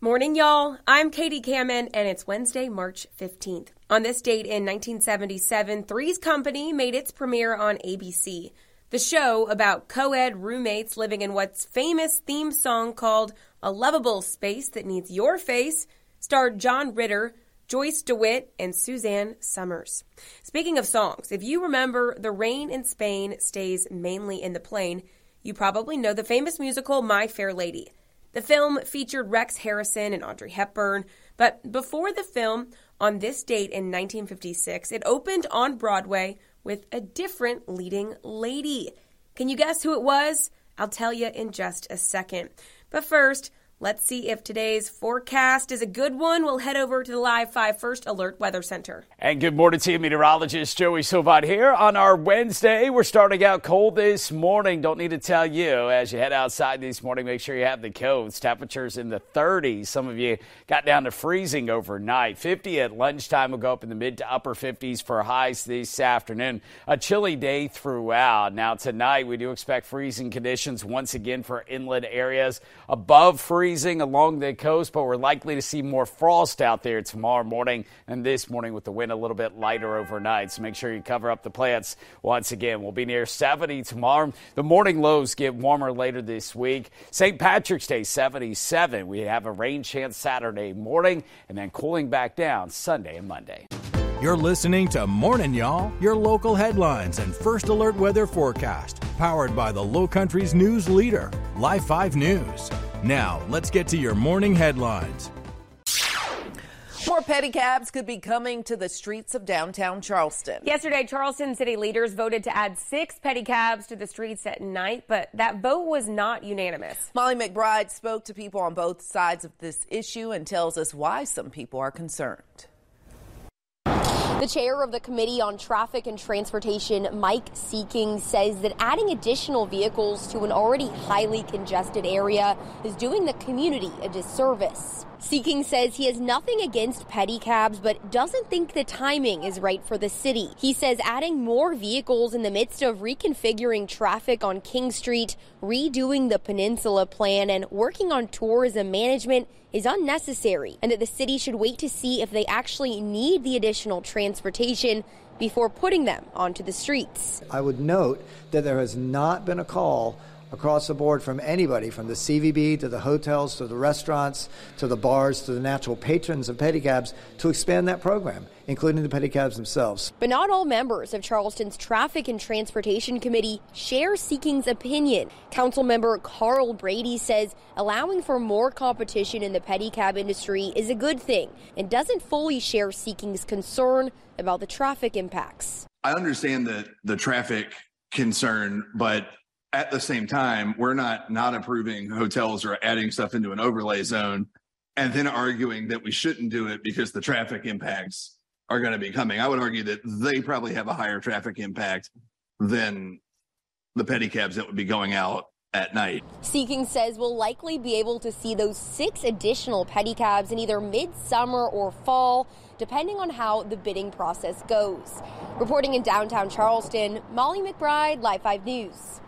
Morning, y'all. I'm Katie Kamin, and it's Wednesday, March 15th. On this date in 1977, Three's Company made its premiere on ABC. The show about co ed roommates living in what's famous theme song called A Lovable Space That Needs Your Face starred John Ritter, Joyce DeWitt, and Suzanne Somers. Speaking of songs, if you remember The Rain in Spain stays mainly in the plain, you probably know the famous musical My Fair Lady. The film featured Rex Harrison and Audrey Hepburn, but before the film, on this date in 1956, it opened on Broadway with a different leading lady. Can you guess who it was? I'll tell you in just a second. But first, Let's see if today's forecast is a good one. We'll head over to the Live 5 First Alert Weather Center. And good morning to you, meteorologist Joey Silvat here on our Wednesday. We're starting out cold this morning. Don't need to tell you as you head outside this morning, make sure you have the coats. Temperatures in the 30s. Some of you got down to freezing overnight. 50 at lunchtime will go up in the mid to upper 50s for highs this afternoon. A chilly day throughout. Now, tonight we do expect freezing conditions once again for inland areas above freezing freezing along the coast, but we're likely to see more frost out there tomorrow morning and this morning with the wind a little bit lighter overnight. So make sure you cover up the plants once again. We'll be near 70 tomorrow. The morning lows get warmer later this week. St. Patrick's Day, 77. We have a rain chance Saturday morning and then cooling back down Sunday and Monday. You're listening to Morning Y'all, your local headlines and first alert weather forecast, powered by the Low Country's news leader, Live 5 News. Now, let's get to your morning headlines. More pedicabs could be coming to the streets of downtown Charleston. Yesterday, Charleston city leaders voted to add six pedicabs to the streets at night, but that vote was not unanimous. Molly McBride spoke to people on both sides of this issue and tells us why some people are concerned. The chair of the Committee on Traffic and Transportation, Mike Seekings, says that adding additional vehicles to an already highly congested area is doing the community a disservice. Seekings says he has nothing against pedicabs, but doesn't think the timing is right for the city. He says adding more vehicles in the midst of reconfiguring traffic on King Street, redoing the Peninsula plan, and working on tourism management is unnecessary, and that the city should wait to see if they actually need the additional transportation before putting them onto the streets. I would note that there has not been a call across the board from anybody, from the CVB to the hotels to the restaurants to the bars to the natural patrons of pedicabs, to expand that program, including the pedicabs themselves. But not all members of Charleston's Traffic and Transportation Committee share Seekings' opinion. Council member Karl Brady says allowing for more competition in the pedicab industry is a good thing and doesn't fully share Seekings' concern about the traffic impacts. I understand the the traffic concern, but at the same time, we're not not approving hotels or adding stuff into an overlay zone and then arguing that we shouldn't do it because the traffic impacts are going to be coming. I would argue that they probably have a higher traffic impact than the pedicabs that would be going out at night. Seekings says we'll likely be able to see those six additional pedicabs in either midsummer or fall, depending on how the bidding process goes. Reporting in downtown Charleston, Molly McBride, Live 5 News.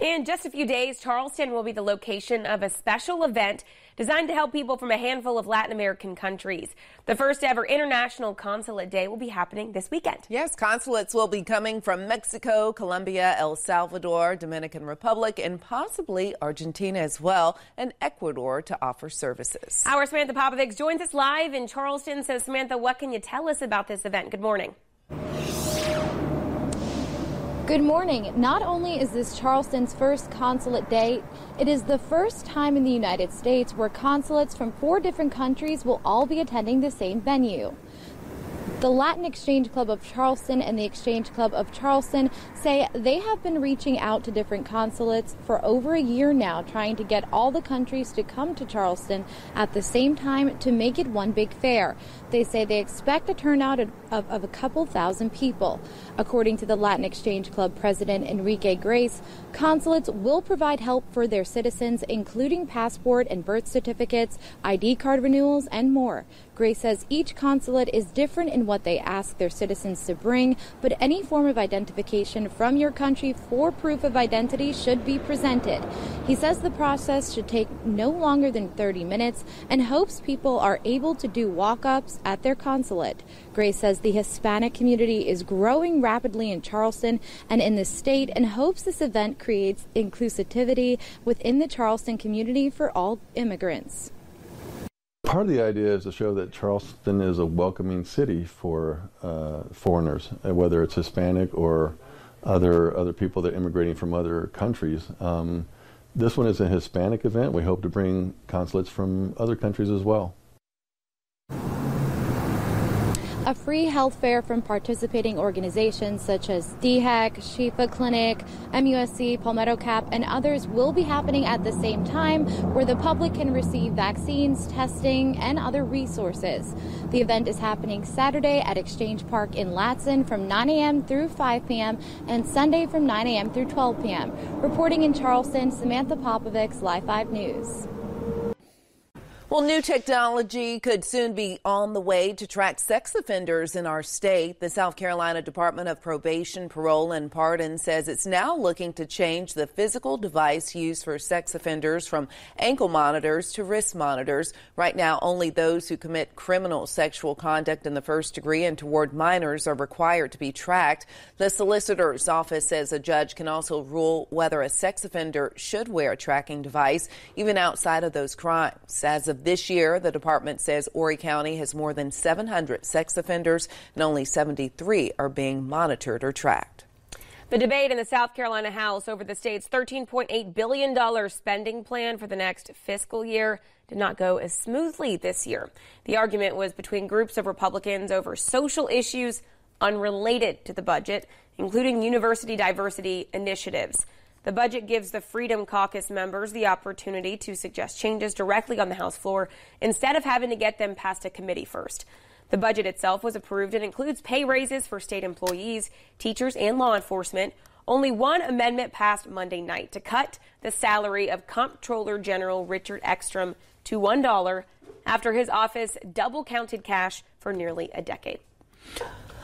In just a few days, Charleston will be the location of a special event designed to help people from a handful of Latin American countries. The first ever International Consulate Day will be happening this weekend. Yes, consulates will be coming from Mexico, Colombia, El Salvador, Dominican Republic, and possibly Argentina as well, and Ecuador to offer services. Our Samantha Popovics joins us live in Charleston. So, Samantha, what can you tell us about this event? Good morning. Good morning. Not only is this Charleston's first consulate day, it is the first time in the United States where consulates from four different countries will all be attending the same venue. The Latin Exchange Club of Charleston and the Exchange Club of Charleston say they have been reaching out to different consulates for over a year now, trying to get all the countries to come to Charleston at the same time to make it one big fair. They say they expect a turnout of, of, a couple thousand people. According to the Latin Exchange Club president Enrique Grace, consulates will provide help for their citizens, including passport and birth certificates, ID card renewals, and more. Grace says each consulate is different in what they ask their citizens to bring, but any form of identification from your country for proof of identity should be presented. He says the process should take no longer than 30 minutes and hopes people are able to do walk ups at their consulate. Gray says the Hispanic community is growing rapidly in Charleston and in the state and hopes this event creates inclusivity within the Charleston community for all immigrants. Part of the idea is to show that Charleston is a welcoming city for uh, foreigners, uh, whether it's Hispanic or other other people that are immigrating from other countries. Um, this one is a Hispanic event. We hope to bring consulates from other countries as well a free health fair from participating organizations such as DHEC, Shifa Clinic, MUSC, Palmetto CAP, and others will be happening at the same time where the public can receive vaccines, testing, and other resources. The event is happening Saturday at Exchange Park in Ladson from 9 a.m. through 5 p.m. and Sunday from 9 a.m. through 12 p.m. Reporting in Charleston, Samantha Popovics, Live 5 News. Well, new technology could soon be on the way to track sex offenders in our state. The South Carolina Department of Probation, Parole, and Pardon says it's now looking to change the physical device used for sex offenders from ankle monitors to wrist monitors. Right now, only those who commit criminal sexual conduct in the first degree and toward minors are required to be tracked. The solicitor's office says a judge can also rule whether a sex offender should wear a tracking device, even outside of those crimes. As of this year, the department says Horry County has more than 700 sex offenders and only 73 are being monitored or tracked. The debate in the South Carolina House over the state's $13.8 billion spending plan for the next fiscal year did not go as smoothly this year. The argument was between groups of Republicans over social issues unrelated to the budget, including university diversity initiatives. The budget gives the Freedom Caucus members the opportunity to suggest changes directly on the House floor instead of having to get them past a committee first. The budget itself was approved and includes pay raises for state employees, teachers, and law enforcement. Only one amendment passed Monday night to cut the salary of Comptroller General Richard Eckstrom to $1 after his office double counted cash for nearly a decade.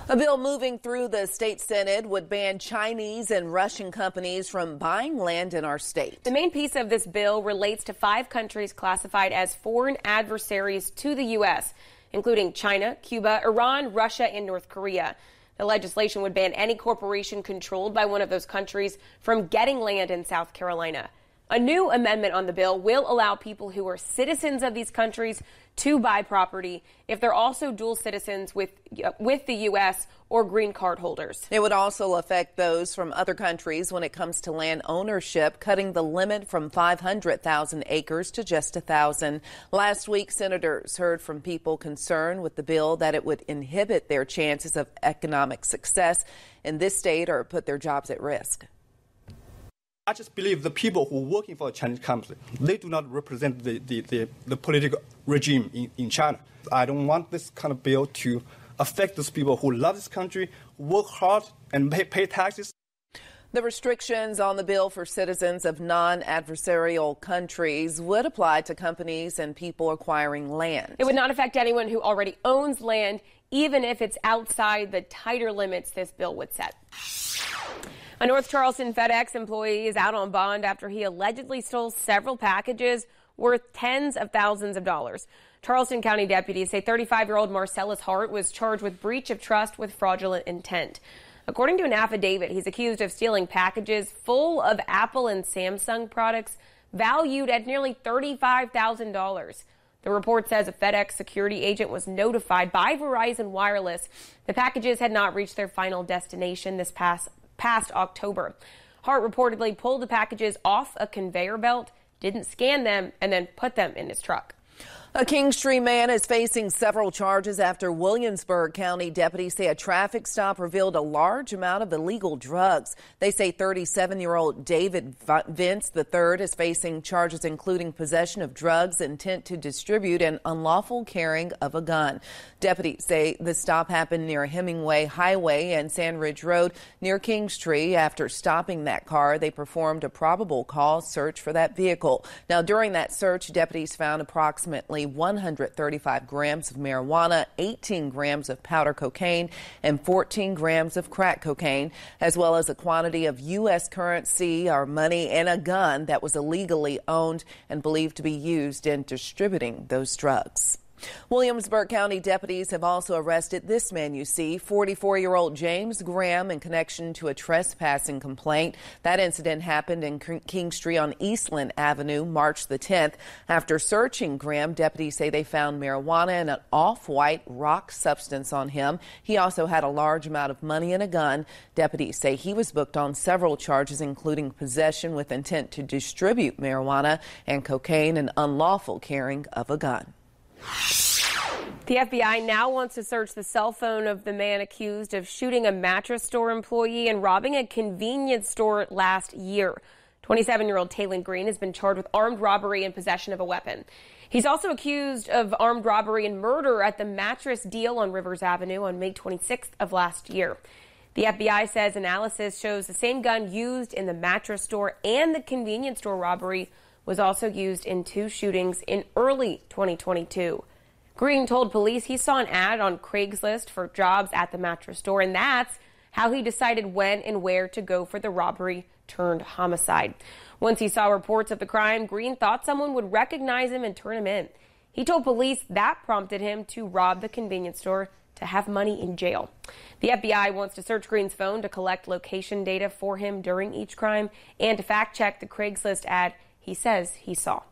A bill moving through the state Senate would ban Chinese and Russian companies from buying land in our state. The main piece of this bill relates to five countries classified as foreign adversaries to the U.S., including China, Cuba, Iran, Russia, and North Korea. The legislation would ban any corporation controlled by one of those countries from getting land in South Carolina. A new amendment on the bill will allow people who are citizens of these countries to buy property if they're also dual citizens with uh, with the U.S. or green card holders. It would also affect those from other countries when it comes to land ownership, cutting the limit from 500,000 acres to just 1,000. Last week, senators heard from people concerned with the bill that it would inhibit their chances of economic success in this state or put their jobs at risk. I just believe the people who are working for a Chinese company, they do not represent the, the, the, the political regime in, in China. I don't want this kind of bill to affect those people who love this country, work hard, and pay, pay taxes. The restrictions on the bill for citizens of non adversarial countries would apply to companies and people acquiring land. It would not affect anyone who already owns land, even if it's outside the tighter limits this bill would set. A North Charleston FedEx employee is out on bond after he allegedly stole several packages worth tens of thousands of dollars. Charleston County deputies say 35 year old Marcellus Hart was charged with breach of trust with fraudulent intent. According to an affidavit, he's accused of stealing packages full of Apple and Samsung products valued at nearly $35,000. The report says a FedEx security agent was notified by Verizon Wireless the packages had not reached their final destination this past past October. Hart reportedly pulled the packages off a conveyor belt, didn't scan them, and then put them in his truck. A Kingstree man is facing several charges after Williamsburg County deputies say a traffic stop revealed a large amount of illegal drugs. They say 37 year old David Vince III is facing charges including possession of drugs, intent to distribute, and unlawful carrying of a gun. Deputies say the stop happened near Hemingway Highway and Sandridge Road near Kingstree. After stopping that car, they performed a probable cause search for that vehicle. Now, during that search, deputies found approximately approximately 135 grams of marijuana, 18 grams of powder cocaine, and 14 grams of crack cocaine, as well as a quantity of U.S. currency or money and a gun that was illegally owned and believed to be used in distributing those drugs. Williamsburg County deputies have also arrested this man you see, 44 year old James Graham, in connection to a trespassing complaint. That incident happened in Kingstree on Eastland Avenue March the 10th. After searching Graham, deputies say they found marijuana and an off white rock substance on him. He also had a large amount of money and a gun. Deputies say he was booked on several charges, including possession with intent to distribute marijuana and cocaine and unlawful carrying of a gun. The FBI now wants to search the cell phone of the man accused of shooting a mattress store employee and robbing a convenience store last year. 27 year old Taylen Green has been charged with armed robbery and possession of a weapon. He's also accused of armed robbery and murder at the mattress deal on Rivers Avenue on May 26th of last year. The FBI says analysis shows the same gun used in the mattress store and the convenience store robbery was also used in two shootings in early 2022. Green told police he saw an ad on Craigslist for jobs at the mattress store, and that's how he decided when and where to go for the robbery turned homicide. Once he saw reports of the crime, Green thought someone would recognize him and turn him in. He told police that prompted him to rob the convenience store to have money in jail. The FBI wants to search Green's phone to collect location data for him during each crime and to fact check the Craigslist ad he says he saw.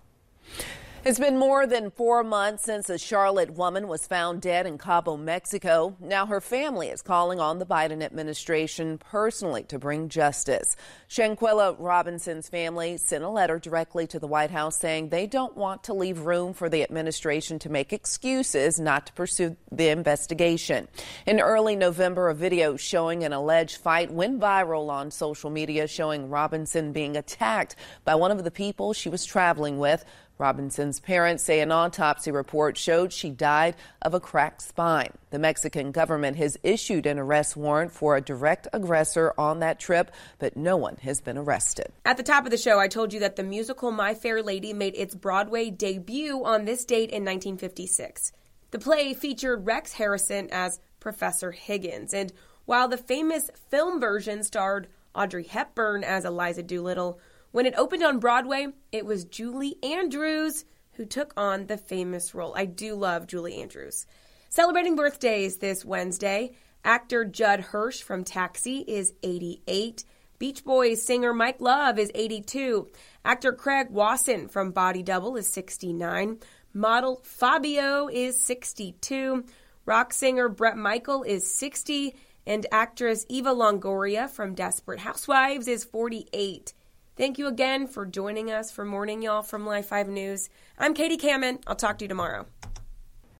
It's been more than four months since a Charlotte woman was found dead in Cabo, Mexico. Now her family is calling on the Biden administration personally to bring justice. Shanquella Robinson's family sent a letter directly to the White House saying they don't want to leave room for the administration to make excuses not to pursue the investigation. In early November, a video showing an alleged fight went viral on social media showing Robinson being attacked by one of the people she was traveling with. Robinson's parents say an autopsy report showed she died of a cracked spine. The Mexican government has issued an arrest warrant for a direct aggressor on that trip, but no one has been arrested. At the top of the show, I told you that the musical My Fair Lady made its Broadway debut on this date in 1956. The play featured Rex Harrison as Professor Higgins, and while the famous film version starred Audrey Hepburn as Eliza Doolittle, when it opened on Broadway, it was Julie Andrews who took on the famous role. I do love Julie Andrews. Celebrating birthdays this Wednesday, actor Judd Hirsch from Taxi is 88. Beach Boys singer Mike Love is 82. Actor Craig Wasson from Body Double is 69. Model Fabio is 62. Rock singer Bret Michael is 60. And actress Eva Longoria from Desperate Housewives is 48. Thank you again for joining us for Morning Y'all from Live 5 News. I'm Katie Kamin. I'll talk to you tomorrow.